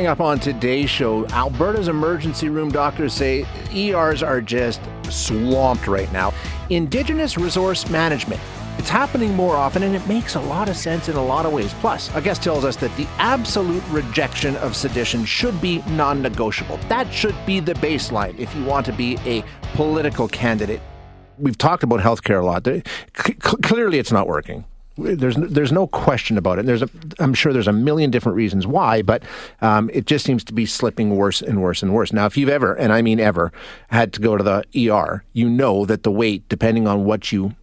Coming up on today's show, Alberta's emergency room doctors say ERs are just swamped right now. Indigenous resource management. It's happening more often and it makes a lot of sense in a lot of ways. Plus, a guest tells us that the absolute rejection of sedition should be non negotiable. That should be the baseline if you want to be a political candidate. We've talked about healthcare a lot. Clearly, it's not working there's there's no question about it. There's a, I'm sure there's a million different reasons why, but um, it just seems to be slipping worse and worse and worse. Now, if you've ever, and I mean ever, had to go to the ER, you know that the wait, depending on what you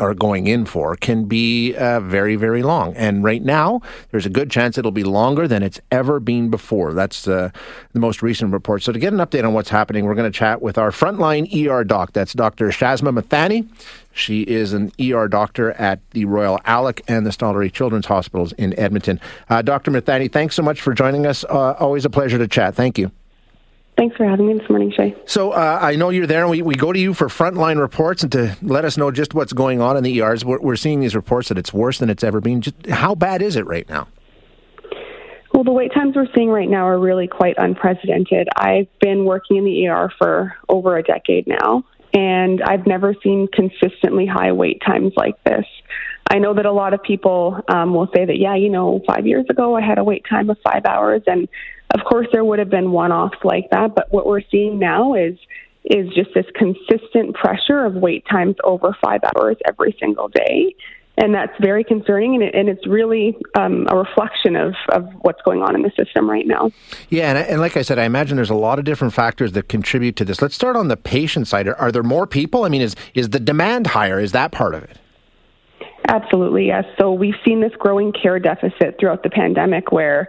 are going in for can be uh, very, very long. And right now, there's a good chance it'll be longer than it's ever been before. That's uh, the most recent report. So, to get an update on what's happening, we're going to chat with our frontline ER doc. That's Dr. Shazma Mithani. She is an ER doctor at the Royal Alex and the Stollery Children's Hospitals in Edmonton. Uh, Dr. Mithani, thanks so much for joining us. Uh, always a pleasure to chat. Thank you. Thanks for having me this morning, Shay. So uh, I know you're there, and we, we go to you for frontline reports and to let us know just what's going on in the ERs. We're, we're seeing these reports that it's worse than it's ever been. Just how bad is it right now? Well, the wait times we're seeing right now are really quite unprecedented. I've been working in the ER for over a decade now, and I've never seen consistently high wait times like this. I know that a lot of people um, will say that, yeah, you know, five years ago I had a wait time of five hours, and of course, there would have been one offs like that, but what we're seeing now is is just this consistent pressure of wait times over five hours every single day. And that's very concerning, and, it, and it's really um, a reflection of, of what's going on in the system right now. Yeah, and, and, like I said, I imagine there's a lot of different factors that contribute to this. Let's start on the patient side. Are, are there more people? I mean, is is the demand higher? Is that part of it? Absolutely, yes. So we've seen this growing care deficit throughout the pandemic, where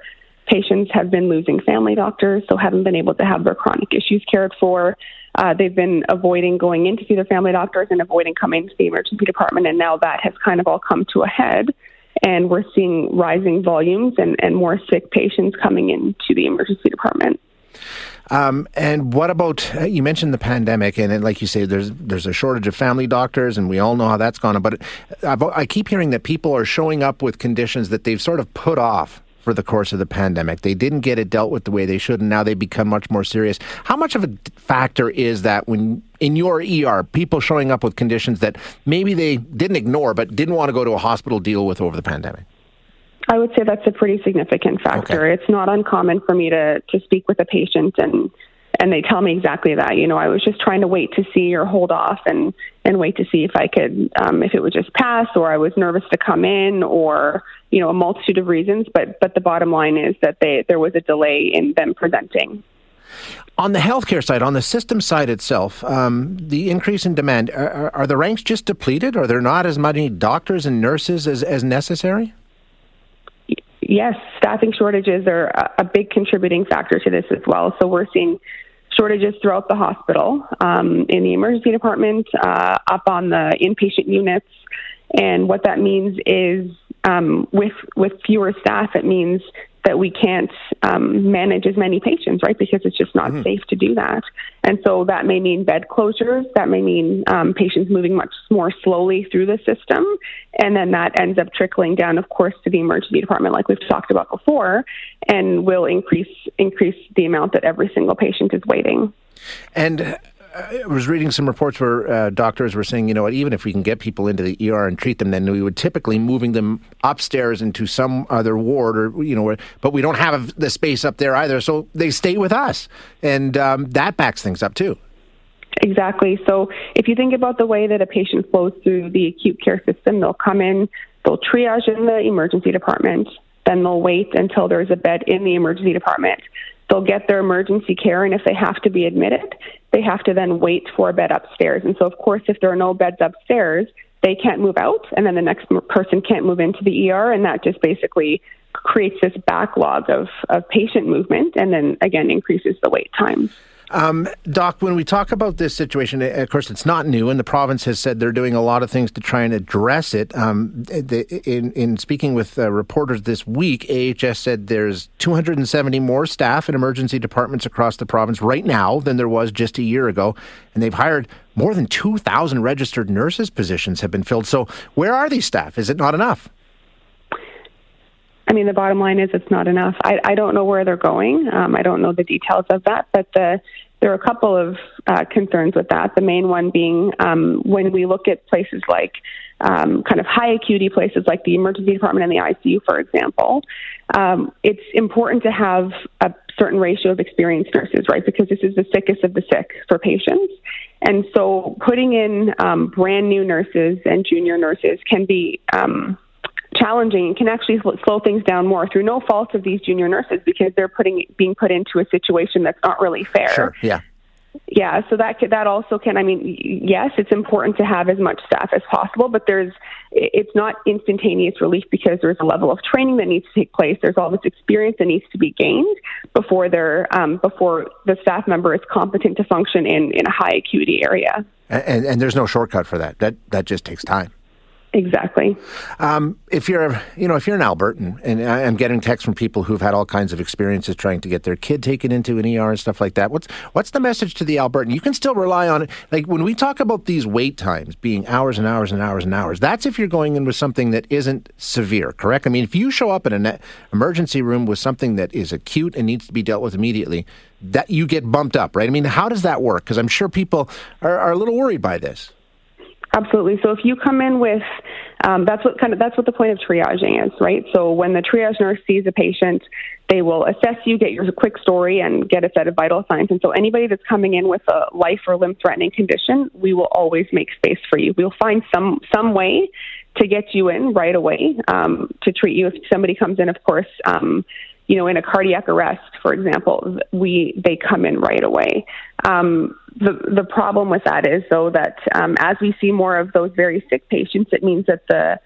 Patients have been losing family doctors, so haven't been able to have their chronic issues cared for. Uh, they've been avoiding going in to see their family doctors and avoiding coming to the emergency department, and now that has kind of all come to a head. And we're seeing rising volumes and, and more sick patients coming into the emergency department. Um, and what about uh, you mentioned the pandemic, and like you say, there's there's a shortage of family doctors, and we all know how that's gone. But I keep hearing that people are showing up with conditions that they've sort of put off for the course of the pandemic. They didn't get it dealt with the way they should, and now they become much more serious. How much of a factor is that when in your ER, people showing up with conditions that maybe they didn't ignore but didn't want to go to a hospital deal with over the pandemic? I would say that's a pretty significant factor. Okay. It's not uncommon for me to to speak with a patient and and they tell me exactly that. You know, I was just trying to wait to see or hold off and and wait to see if I could, um, if it would just pass, or I was nervous to come in, or you know, a multitude of reasons. But but the bottom line is that they there was a delay in them presenting. On the healthcare side, on the system side itself, um, the increase in demand, are, are, the ranks just depleted? Are there not as many doctors and nurses as, as necessary? Yes, staffing shortages are a big contributing factor to this as well. So we're seeing shortages throughout the hospital, um, in the emergency department, uh, up on the inpatient units. And what that means is um, with with fewer staff, it means that we can't um, manage as many patients, right? Because it's just not mm-hmm. safe to do that. And so that may mean bed closures. That may mean um, patients moving much more slowly through the system. And then that ends up trickling down, of course, to the emergency department, like we've talked about before, and will increase increase the amount that every single patient is waiting. And I was reading some reports where uh, doctors were saying, you know what, even if we can get people into the ER and treat them, then we would typically moving them upstairs into some other ward, or you know, but we don't have the space up there either, so they stay with us, and um, that backs things up too. Exactly. So if you think about the way that a patient flows through the acute care system, they'll come in, they'll triage in the emergency department, then they'll wait until there's a bed in the emergency department. They'll get their emergency care, and if they have to be admitted, they have to then wait for a bed upstairs. And so, of course, if there are no beds upstairs, they can't move out, and then the next person can't move into the ER, and that just basically creates this backlog of, of patient movement, and then again increases the wait times. Um, Doc, when we talk about this situation, of course, it's not new, and the province has said they're doing a lot of things to try and address it. Um, in, in speaking with uh, reporters this week, AHS said there's 270 more staff in emergency departments across the province right now than there was just a year ago, and they've hired more than 2,000 registered nurses positions have been filled. So, where are these staff? Is it not enough? I mean, the bottom line is it's not enough. I, I don't know where they're going. Um, I don't know the details of that, but the, there are a couple of uh, concerns with that. The main one being um, when we look at places like um, kind of high acuity places like the emergency department and the ICU, for example, um, it's important to have a certain ratio of experienced nurses, right? Because this is the sickest of the sick for patients. And so putting in um, brand new nurses and junior nurses can be um, challenging and can actually slow things down more through no fault of these junior nurses because they're putting being put into a situation that's not really fair. Sure. Yeah. Yeah, so that that also can. I mean, yes, it's important to have as much staff as possible, but there's it's not instantaneous relief because there's a level of training that needs to take place. There's all this experience that needs to be gained before they're um, before the staff member is competent to function in in a high acuity area. And, and there's no shortcut for that. That that just takes time. Exactly. Um, if you're, you know, if you're an Albertan, and I'm getting texts from people who've had all kinds of experiences trying to get their kid taken into an ER and stuff like that. What's what's the message to the Albertan? You can still rely on it. Like when we talk about these wait times being hours and hours and hours and hours, that's if you're going in with something that isn't severe, correct? I mean, if you show up in an emergency room with something that is acute and needs to be dealt with immediately, that you get bumped up, right? I mean, how does that work? Because I'm sure people are, are a little worried by this. Absolutely. So if you come in with um, that's what kind of that's what the point of triaging is, right? So when the triage nurse sees a patient, they will assess you, get your quick story, and get a set of vital signs. And so anybody that's coming in with a life or limb threatening condition, we will always make space for you. We'll find some some way to get you in right away um, to treat you. If somebody comes in, of course. Um, you know, in a cardiac arrest, for example, we they come in right away. Um, the the problem with that is though that um, as we see more of those very sick patients, it means that the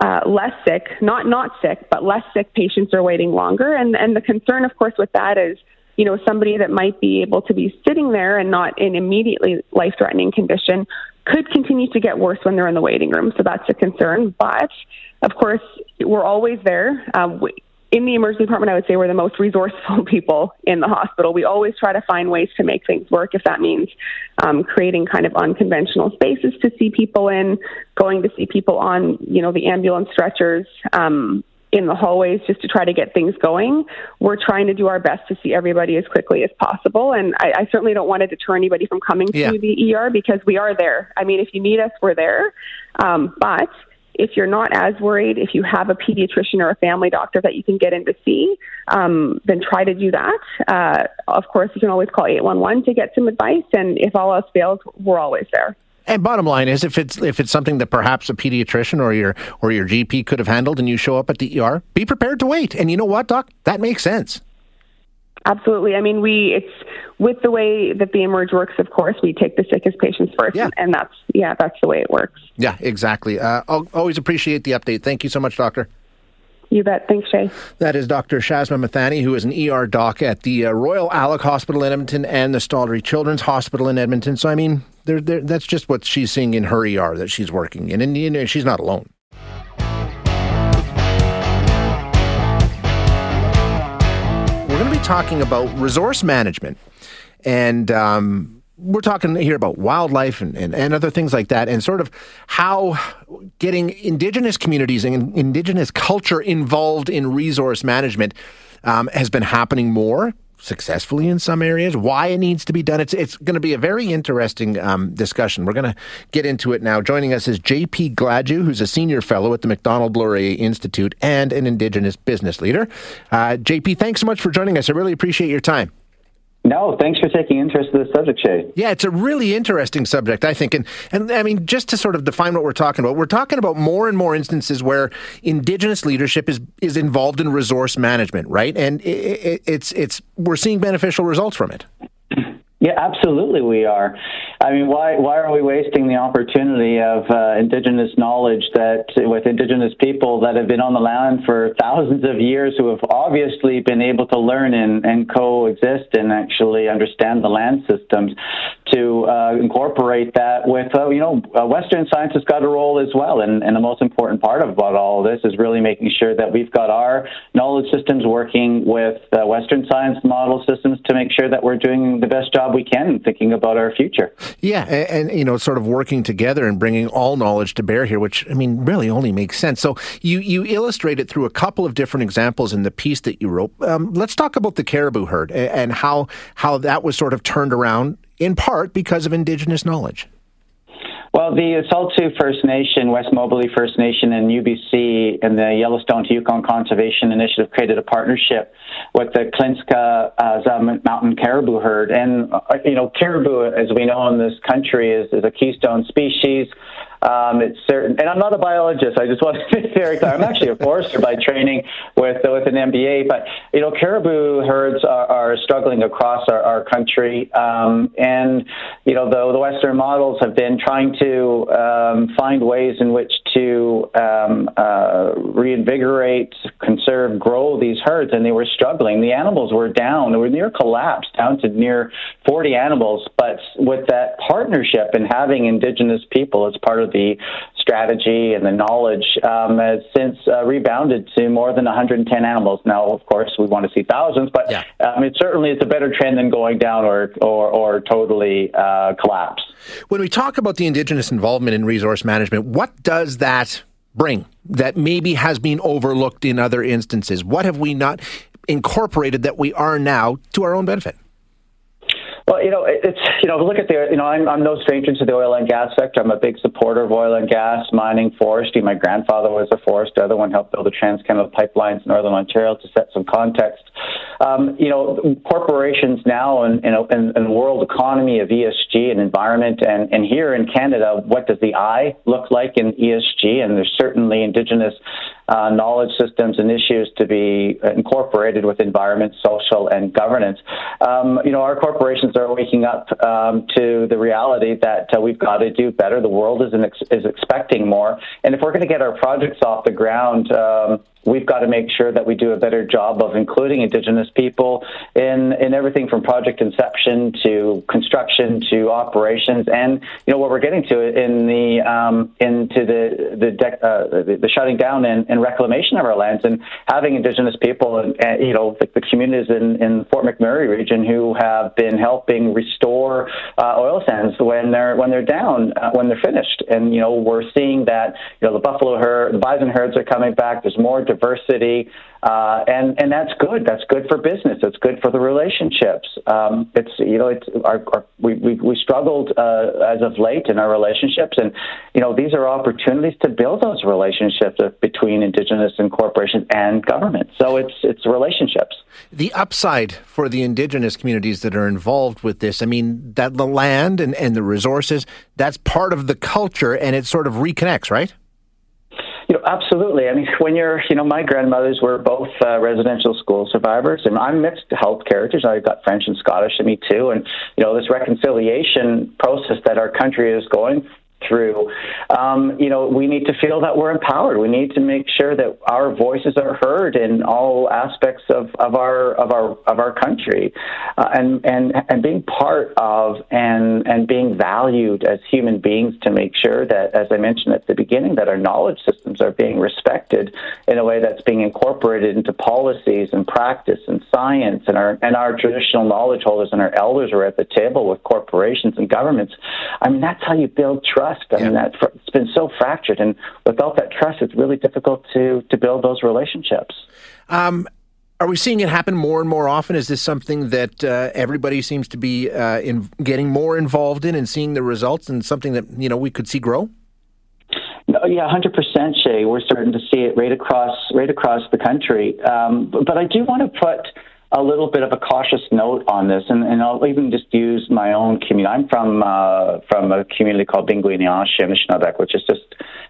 uh, less sick, not not sick, but less sick patients are waiting longer. And and the concern, of course, with that is, you know, somebody that might be able to be sitting there and not in immediately life threatening condition could continue to get worse when they're in the waiting room. So that's a concern. But of course, we're always there. We, in the emergency department, I would say we're the most resourceful people in the hospital. We always try to find ways to make things work, if that means um, creating kind of unconventional spaces to see people in, going to see people on, you know, the ambulance stretchers. Um, in the hallways just to try to get things going. We're trying to do our best to see everybody as quickly as possible. And I, I certainly don't want to deter anybody from coming yeah. to the ER because we are there. I mean, if you need us, we're there. Um, but if you're not as worried, if you have a pediatrician or a family doctor that you can get in to see, um, then try to do that. Uh, of course, you can always call 811 to get some advice, and if all else fails, we're always there. And bottom line is, if it's if it's something that perhaps a pediatrician or your or your GP could have handled, and you show up at the ER, be prepared to wait. And you know what, doc, that makes sense. Absolutely. I mean, we it's with the way that the emerge works. Of course, we take the sickest patients first, yeah. and that's yeah, that's the way it works. Yeah, exactly. Uh, I'll always appreciate the update. Thank you so much, doctor. You bet. Thanks, Shay. That is Dr. Shazma Mithani, who is an ER doc at the uh, Royal Alex Hospital in Edmonton and the Stollery Children's Hospital in Edmonton. So, I mean, they're, they're, that's just what she's seeing in her ER that she's working in, and you know, she's not alone. Talking about resource management. And um, we're talking here about wildlife and, and, and, other things like that, and sort of how getting indigenous communities and indigenous culture involved in resource management um, has been happening more successfully in some areas, why it needs to be done. It's it's going to be a very interesting um, discussion. We're going to get into it now. Joining us is J.P. Gladue, who's a senior fellow at the Macdonald Laurier Institute and an Indigenous business leader. Uh, J.P., thanks so much for joining us. I really appreciate your time. No, thanks for taking interest in this subject, Shay. Yeah, it's a really interesting subject, I think. And, and I mean, just to sort of define what we're talking about, we're talking about more and more instances where Indigenous leadership is, is involved in resource management, right? And it, it, it's, it's, we're seeing beneficial results from it. Yeah, absolutely, we are. I mean, why why are we wasting the opportunity of uh, indigenous knowledge that with indigenous people that have been on the land for thousands of years, who have obviously been able to learn and, and coexist and actually understand the land systems? To uh, incorporate that with, uh, you know, uh, Western science has got a role as well. And, and the most important part about all of this is really making sure that we've got our knowledge systems working with uh, Western science model systems to make sure that we're doing the best job we can thinking about our future. Yeah, and, and, you know, sort of working together and bringing all knowledge to bear here, which I mean, really only makes sense. So you you illustrate it through a couple of different examples in the piece that you wrote. Um, let's talk about the caribou herd and, and how how that was sort of turned around in part because of Indigenous knowledge. Well, the Saulteau First Nation, West Moberly First Nation, and UBC and the Yellowstone to Yukon Conservation Initiative created a partnership with the Klinse-Za uh, Mountain Caribou herd. And, uh, you know, caribou, as we know in this country, is, is a keystone species. Um, it's certain, and I'm not a biologist. I just want to be very clear. I'm actually a forester by training with with an MBA. But you know, caribou herds are, are struggling across our, our country, um, and you know, the, the Western models have been trying to um, find ways in which to um, uh, reinvigorate, conserve, grow these herds, and they were struggling. The animals were down; they were near collapse, down to near 40 animals. But with that partnership and having Indigenous people as part of the strategy and the knowledge um, has since uh, rebounded to more than 110 animals. Now, of course, we want to see thousands, but yeah. um, it certainly is a better trend than going down or or, or totally uh, collapse. When we talk about the Indigenous involvement in resource management, what does that bring that maybe has been overlooked in other instances? What have we not incorporated that we are now to our own benefit? Well, you know, it's you know, look at the you know, I'm I'm no stranger to the oil and gas sector. I'm a big supporter of oil and gas, mining, forestry. My grandfather was a forester. The other one helped build the Trans-Canada pipelines in Northern Ontario. To set some context, um, you know, corporations now in in, in, in world economy of ESG and environment, and and here in Canada, what does the I look like in ESG? And there's certainly Indigenous uh, knowledge systems and issues to be incorporated with environment, social, and governance. Um, you know, our corporations are waking up um, to the reality that uh, we've got to do better. The world is, ex- is expecting more, and if we're going to get our projects off the ground, um, we've got to make sure that we do a better job of including Indigenous people in in everything from project inception to construction to operations, and you know what we're getting to in the um, into the the, uh, the, the shutting down and, and, reclamation of our lands, and having Indigenous people and, and you know the, the, communities in, in Fort McMurray region who have been helping restore uh, oil sands when they're when they're down uh, when they're finished, and you know we're seeing that you know the buffalo herd, the bison herds are coming back. There's more diversity, uh, and and that's good. That's good for business. It's good for the relationships. Um, it's you know it's our, our, we we we struggled uh, as of late in our relationships, and you know these are opportunities to build those relationships between Indigenous and corporations and government. So it's it's relationships. The upside for the Indigenous communities that are involved with this, I mean, that the land and, and the resources, that's part of the culture, and it sort of reconnects, right? You know, absolutely. I mean, when you're, you know, my grandmothers were both uh, residential school survivors, and I'm mixed health characters. I've got French and Scottish in me too, and you know, this reconciliation process that our country is going through, um, you know, we need to feel that we're empowered. We need to make sure that our voices are heard in all aspects of, of our of our of our country, uh, and and and being part of and and being valued as human beings to make sure that, as I mentioned at the beginning, that our knowledge systems are being respected in a way that's being incorporated into policies and practice and science, and our and our traditional knowledge holders and our elders are at the table with corporations and governments. I mean, that's how you build trust trust. I yeah. mean, that it's been so fractured, and without that trust, it's really difficult to to build those relationships. Um, are we seeing it happen more and more often? Is this something that uh, everybody seems to be uh, in getting more involved in and seeing the results, and something that you know we could see grow? No, yeah, hundred percent, Shay. We're starting to see it right across right across the country. Um, but, but I do want to put a little bit of a cautious note on this, and, and I'll even just use my own community. I'm from uh, from a community called Bingwi Neyaashi, Anishinaabe, which is just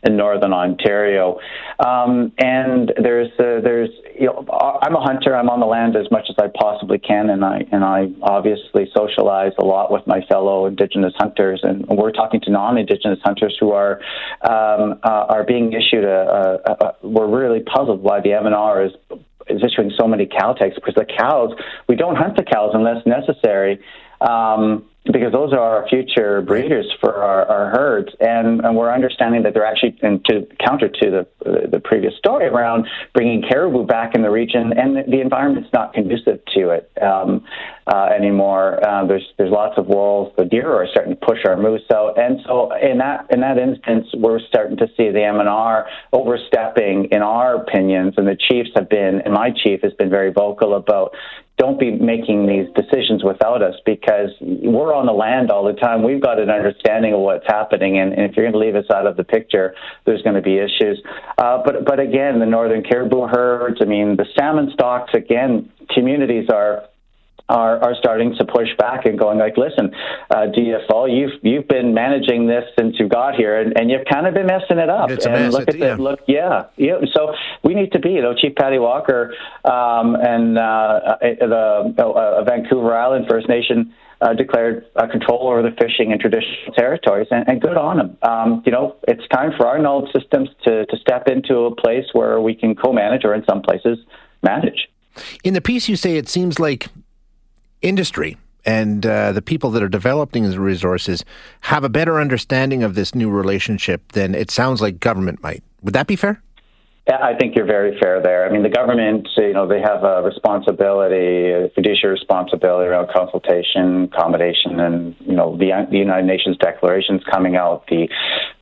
in northern Ontario. Um, and there's uh, there's you know I'm a hunter. I'm on the land as much as I possibly can, and I and I obviously socialize a lot with my fellow Indigenous hunters. And we're talking to non-Indigenous hunters who are um, uh, are being issued a, a, a, We're really puzzled why the MNR is is issuing so many cow tags because the cows we don't hunt the cows unless necessary. Um, because those are our future breeders for our, our herds, and, and we're understanding that they're actually, and to counter to the the previous story around bringing caribou back in the region, and the, environment's not conducive to it um, uh, anymore. Uh, there's there's lots of wolves. The deer are starting to push our moose out, and so in that in that instance, we're starting to see the MNR overstepping, in our opinions, and the chiefs have been, and my chief has been very vocal about don't be making these decisions without us because we're on the land all the time. We've got an understanding of what's happening, and, and if you're going to leave us out of the picture, there's going to be issues. Uh, but but again, the northern caribou herds. I mean, the salmon stocks. Again, communities are are, are starting to push back and going like, listen, uh, DFO, you've you've been managing this since you got here, and, and you've kind of been messing it up. It's and a mess. look at the yeah. look, yeah, yeah. So we need to be, you know, Chief Patty Walker um, and uh, the uh, Vancouver Island First Nation. Uh, declared uh, control over the fishing in traditional territories, and, and good on them. Um, you know, it's time for our knowledge systems to, to step into a place where we can co-manage, or in some places, manage. In the piece, you say it seems like industry and uh, the people that are developing these resources have a better understanding of this new relationship than it sounds like government might. Would that be fair? I think you're very fair there. I mean, the government, you know, they have a responsibility, a fiduciary responsibility around consultation, accommodation, and you know, the, the United Nations declarations coming out, the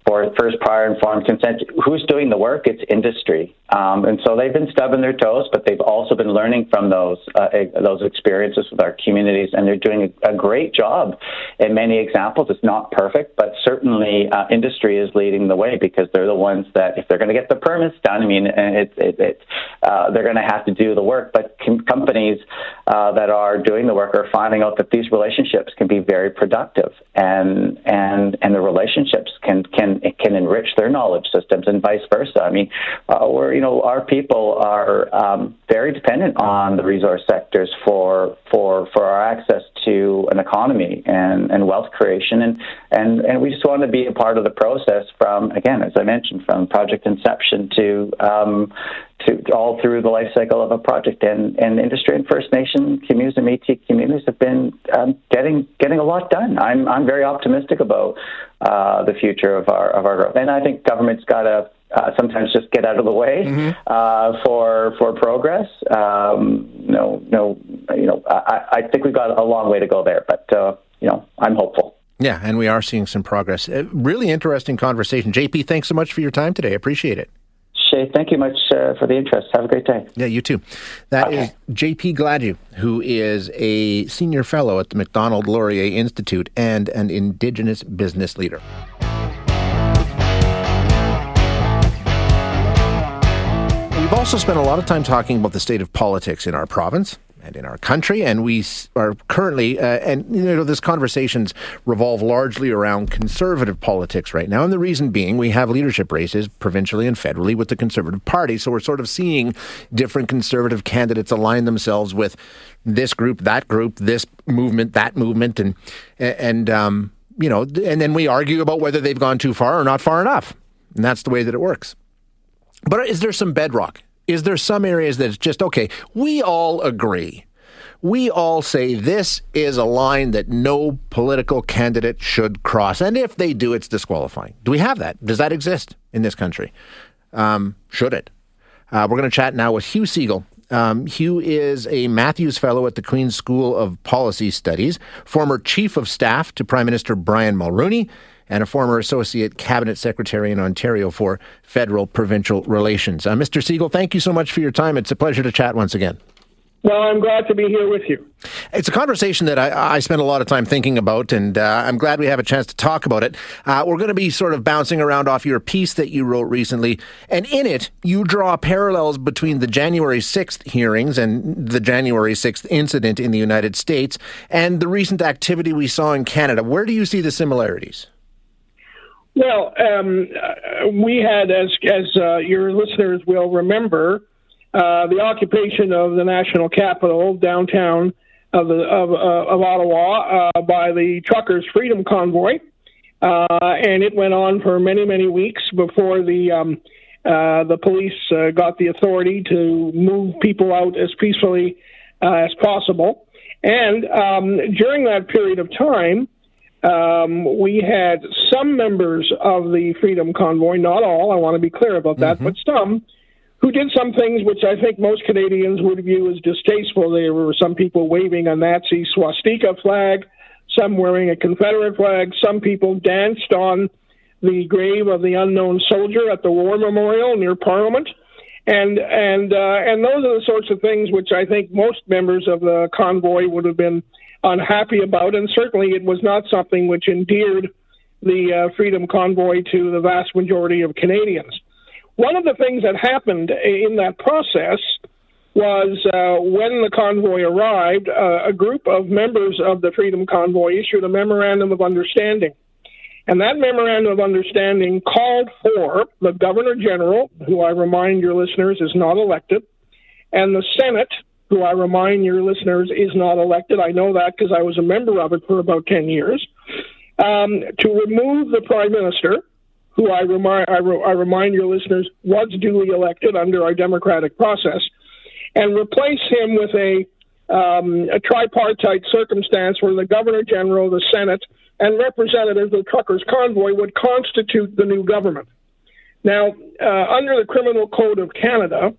for first prior informed consent. Who's doing the work? It's industry, um, and so they've been stubbing their toes, but they've also been learning from those uh, those experiences with our communities, and they're doing a, great job. In many examples, it's not perfect, but certainly uh, industry is leading the way because they're the ones that, if they're going to get the permits done, I mean, it, it, it uh, they're going to have to do the work. But com- companies uh, that are doing the work are finding out that these relationships can be very productive, and and and the relationships can can it can enrich their knowledge systems and vice versa. I mean, uh, we're you know our people are um, very dependent on the resource sectors for for for our access to an economy and, and wealth creation, and and and we just want to be a part of the process from again, as I mentioned, from project inception to um, to all through the life cycle of a project. And, and industry and First Nation communities and Métis communities have been um, getting getting a lot done. I'm I'm very optimistic about uh, the future of our of our growth, and I think government's got to. Uh, sometimes just get out of the way mm-hmm. uh, for for progress. Um, no, no, you know, I, I think we've got a long way to go there, but uh, you know, I'm hopeful. Yeah, and we are seeing some progress. Uh, really interesting conversation. JP, thanks so much for your time today. Appreciate it. Shay, thank you much uh, for the interest. Have a great day. Yeah, you too. That okay. is JP Gladue, who is a senior fellow at the Macdonald Laurier Institute and an Indigenous business leader. We've also spent a lot of time talking about the state of politics in our province and in our country. And we are currently, uh, and you know, this conversations revolve largely around conservative politics right now. And the reason being, we have leadership races provincially and federally with the Conservative Party. So we're sort of seeing different conservative candidates align themselves with this group, that group, this movement, that movement, and and um, you know, and then we argue about whether they've gone too far or not far enough. And that's the way that it works. But is there some bedrock? Is there some areas that it's just okay? We all agree. We all say this is a line that no political candidate should cross. And if they do, it's disqualifying. Do we have that? Does that exist in this country? Um, should it? Uh, we're going to chat now with Hugh Segal. Um, Hugh is a Matthews Fellow at the Queen's School of Policy Studies, former Chief of Staff to Prime Minister Brian Mulroney, and a former Associate Cabinet Secretary in Ontario for Federal Provincial Relations. Uh, Mr. Segal, thank you so much for your time. It's a pleasure to chat once again. Well, I'm glad to be here with you. It's a conversation that I, I spent a lot of time thinking about, and uh, I'm glad we have a chance to talk about it. Uh, we're going to be sort of bouncing around off your piece that you wrote recently, and in it, you draw parallels between the January 6th hearings and the January 6th incident in the United States and the recent activity we saw in Canada. Where do you see the similarities? Well, um, we had, as as uh, your listeners will remember, uh, the occupation of the national capital downtown of the of, uh, of Ottawa uh, by the Truckers' Freedom Convoy, uh, and it went on for many many weeks before the um, uh, the police got the authority to move people out as peacefully as possible. And um, during that period of time, um, we had some members of the Freedom Convoy, not all, I want to be clear about that, mm-hmm. but some, who did some things which I think most Canadians would view as distasteful. There were some people waving a Nazi swastika flag, some wearing a Confederate flag, some people danced on the grave of the unknown soldier at the War Memorial near Parliament. And and uh, and those are the sorts of things which I think most members of the convoy would have been unhappy about, and certainly it was not something which endeared the uh, Freedom Convoy to the vast majority of Canadians. One of the things that happened in that process was uh, when the convoy arrived, uh, a group of members of the Freedom Convoy issued a memorandum of understanding. And that memorandum of understanding called for the Governor General, who I remind your listeners is not elected, and the Senate, who I remind your listeners is not elected. I know that because I was a member of it for about 10 years, um, to remove the Prime Minister, who I remind, I, re- I remind your listeners was duly elected under our democratic process, and replace him with a, um, a tripartite circumstance where the Governor General, the Senate, and representatives of the truckers' convoy would constitute the new government. Now, uh, under the Criminal Code of Canada,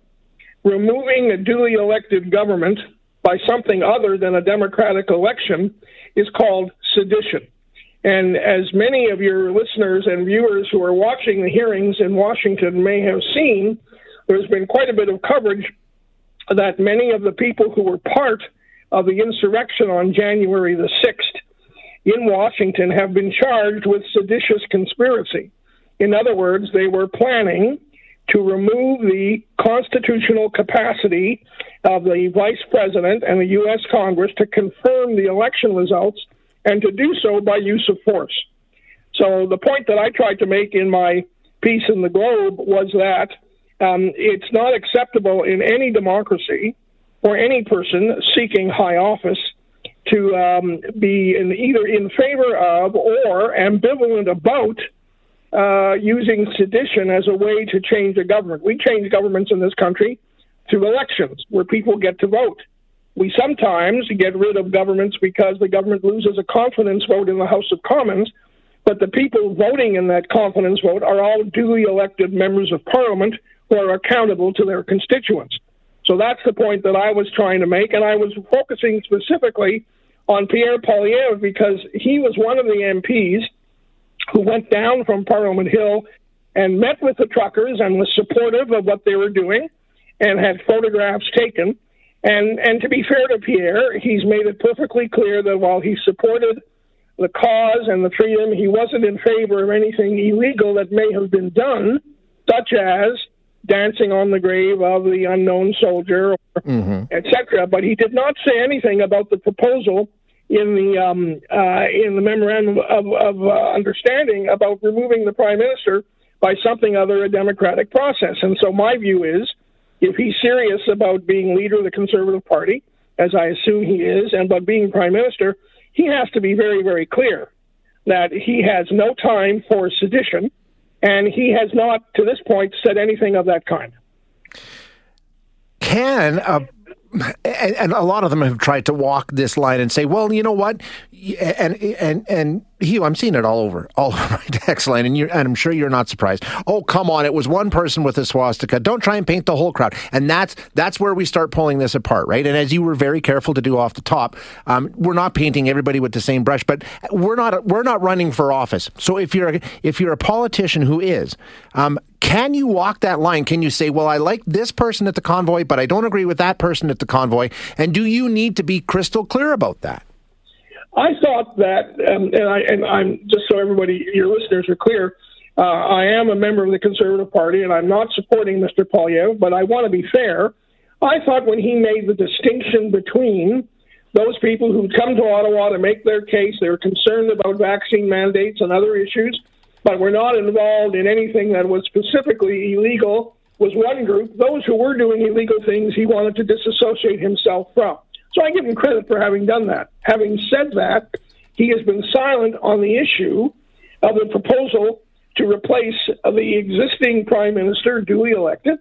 removing a duly elected government by something other than a democratic election is called sedition. And as many of your listeners and viewers who are watching the hearings in Washington may have seen, there's been quite a bit of coverage that many of the people who were part of the insurrection on January the 6th in Washington have been charged with seditious conspiracy. In other words, they were planning to remove the constitutional capacity of the vice president and the U.S. Congress to confirm the election results and to do so by use of force. So, the point that I tried to make in my piece in the Globe was that um, it's not acceptable in any democracy for any person seeking high office to um, be in either in favor of or ambivalent about uh, using sedition as a way to change a government. We change governments in this country through elections where people get to vote. We sometimes get rid of governments because the government loses a confidence vote in the House of Commons, but the people voting in that confidence vote are all duly elected members of Parliament who are accountable to their constituents. So that's the point that I was trying to make, and I was focusing specifically on Pierre Poilievre because he was one of the MPs who went down from Parliament Hill and met with the truckers and was supportive of what they were doing and had photographs taken. And, and to be fair to Pierre, he's made it perfectly clear that while he supported the cause and the freedom, he wasn't in favor of anything illegal that may have been done, such as dancing on the grave of the unknown soldier, mm-hmm. etc. But he did not say anything about the proposal in the um, uh, in the memorandum of, of uh, understanding about removing the prime minister by something other a democratic process. And so my view is, if he's serious about being leader of the Conservative Party, as I assume he is, and about being prime minister, he has to be very very clear that he has no time for sedition, and he has not to this point said anything of that kind. Can a and, and, a lot of them have tried to walk this line and say, well, you know what, and and and he, I'm seeing it all over, all over my text line, and, you and I'm sure you're not surprised. Oh, come on, it was one person with a swastika. Don't try and paint the whole crowd, and that's that's where we start pulling this apart, right? And as you were very careful to do off the top, um, we're not painting everybody with the same brush, but we're not we're not running for office. So if you're if you're a politician who is, um, can you walk that line? Can you say, well, I like this person at the convoy, but I don't agree with that person at the convoy? And do you need to be crystal clear about that? I thought that, um, and, I, and I'm just so everybody, your listeners are clear, uh, I am a member of the Conservative Party, and I'm not supporting Mr. Poilievre, but I want to be fair. I thought when he made the distinction between those people who come to Ottawa to make their case, they're concerned about vaccine mandates and other issues, but were not involved in anything that was specifically illegal, was one group. Those who were doing illegal things, he wanted to disassociate himself from. So I give him credit for having done that. Having said that, he has been silent on the issue of the proposal to replace the existing prime minister, duly elected,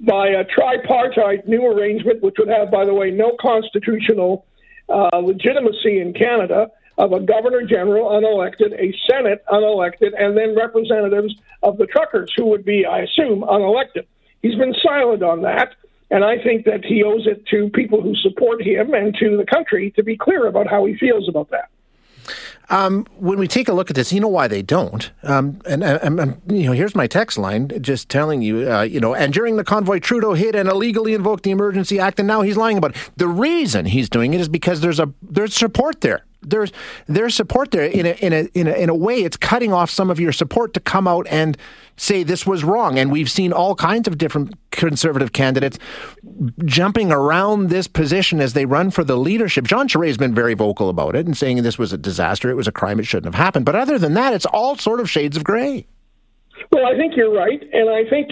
by a tripartite new arrangement, which would have, by the way, no constitutional uh, legitimacy in Canada, of a governor general unelected, a Senate unelected, and then representatives of the truckers who would be, I assume, unelected. He's been silent on that. And I think that he owes it to people who support him and to the country to be clear about how he feels about that. Um, when we take a look at this, you know why they don't. Um, and, you know, here's my text line just telling you, uh, you know, and during the convoy, Trudeau hit and illegally invoked the Emergency Act, and now he's lying about it. The reason he's doing it is because there's a there's support there there's there's support there in a, in a in a in a way. It's cutting off some of your support to come out and say this was wrong. And we've seen all kinds of different conservative candidates jumping around this position as they run for the leadership. Jean Charest has been very vocal about it and saying this was a disaster. It was a crime. It shouldn't have happened. But other than that it's all sort of shades of gray. Well I think you're right. And I think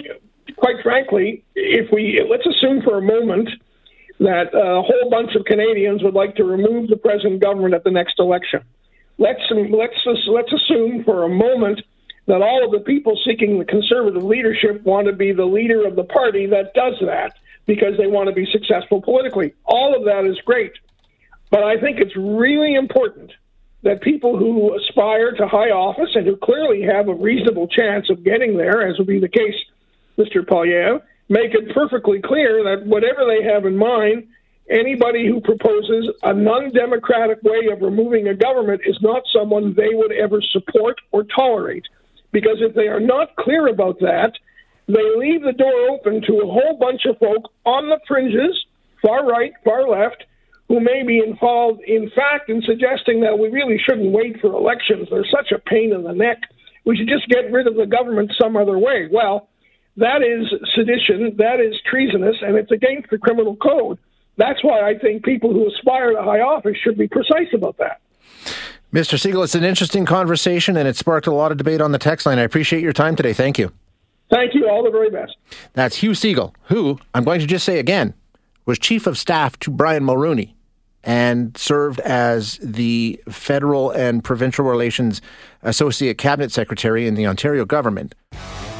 quite frankly if we let's assume for a moment that a whole bunch of Canadians would like to remove the present government at the next election. Let's let's let's assume for a moment that all of the people seeking the conservative leadership want to be the leader of the party that does that because they want to be successful politically. All of that is great. But I think it's really important that people who aspire to high office and who clearly have a reasonable chance of getting there, as would be the case, Mr. Poilievre, make it perfectly clear that whatever they have in mind, anybody who proposes a non democratic way of removing a government is not someone they would ever support or tolerate. Because if they are not clear about that, they leave the door open to a whole bunch of folk on the fringes, far right, far left, who may be involved, in fact, in suggesting that we really shouldn't wait for elections. They're such a pain in the neck. We should just get rid of the government some other way. Well, that is sedition, that is treasonous, and it's against the criminal code. That's why I think people who aspire to high office should be precise about that. Mr. Segal, it's an interesting conversation and it sparked a lot of debate on the text line. I appreciate your time today. Thank you. Thank you. All the very best. That's Hugh Segal, who, I'm going to just say again, was chief of staff to Brian Mulroney and served as the federal and provincial relations associate cabinet secretary in the Ontario government.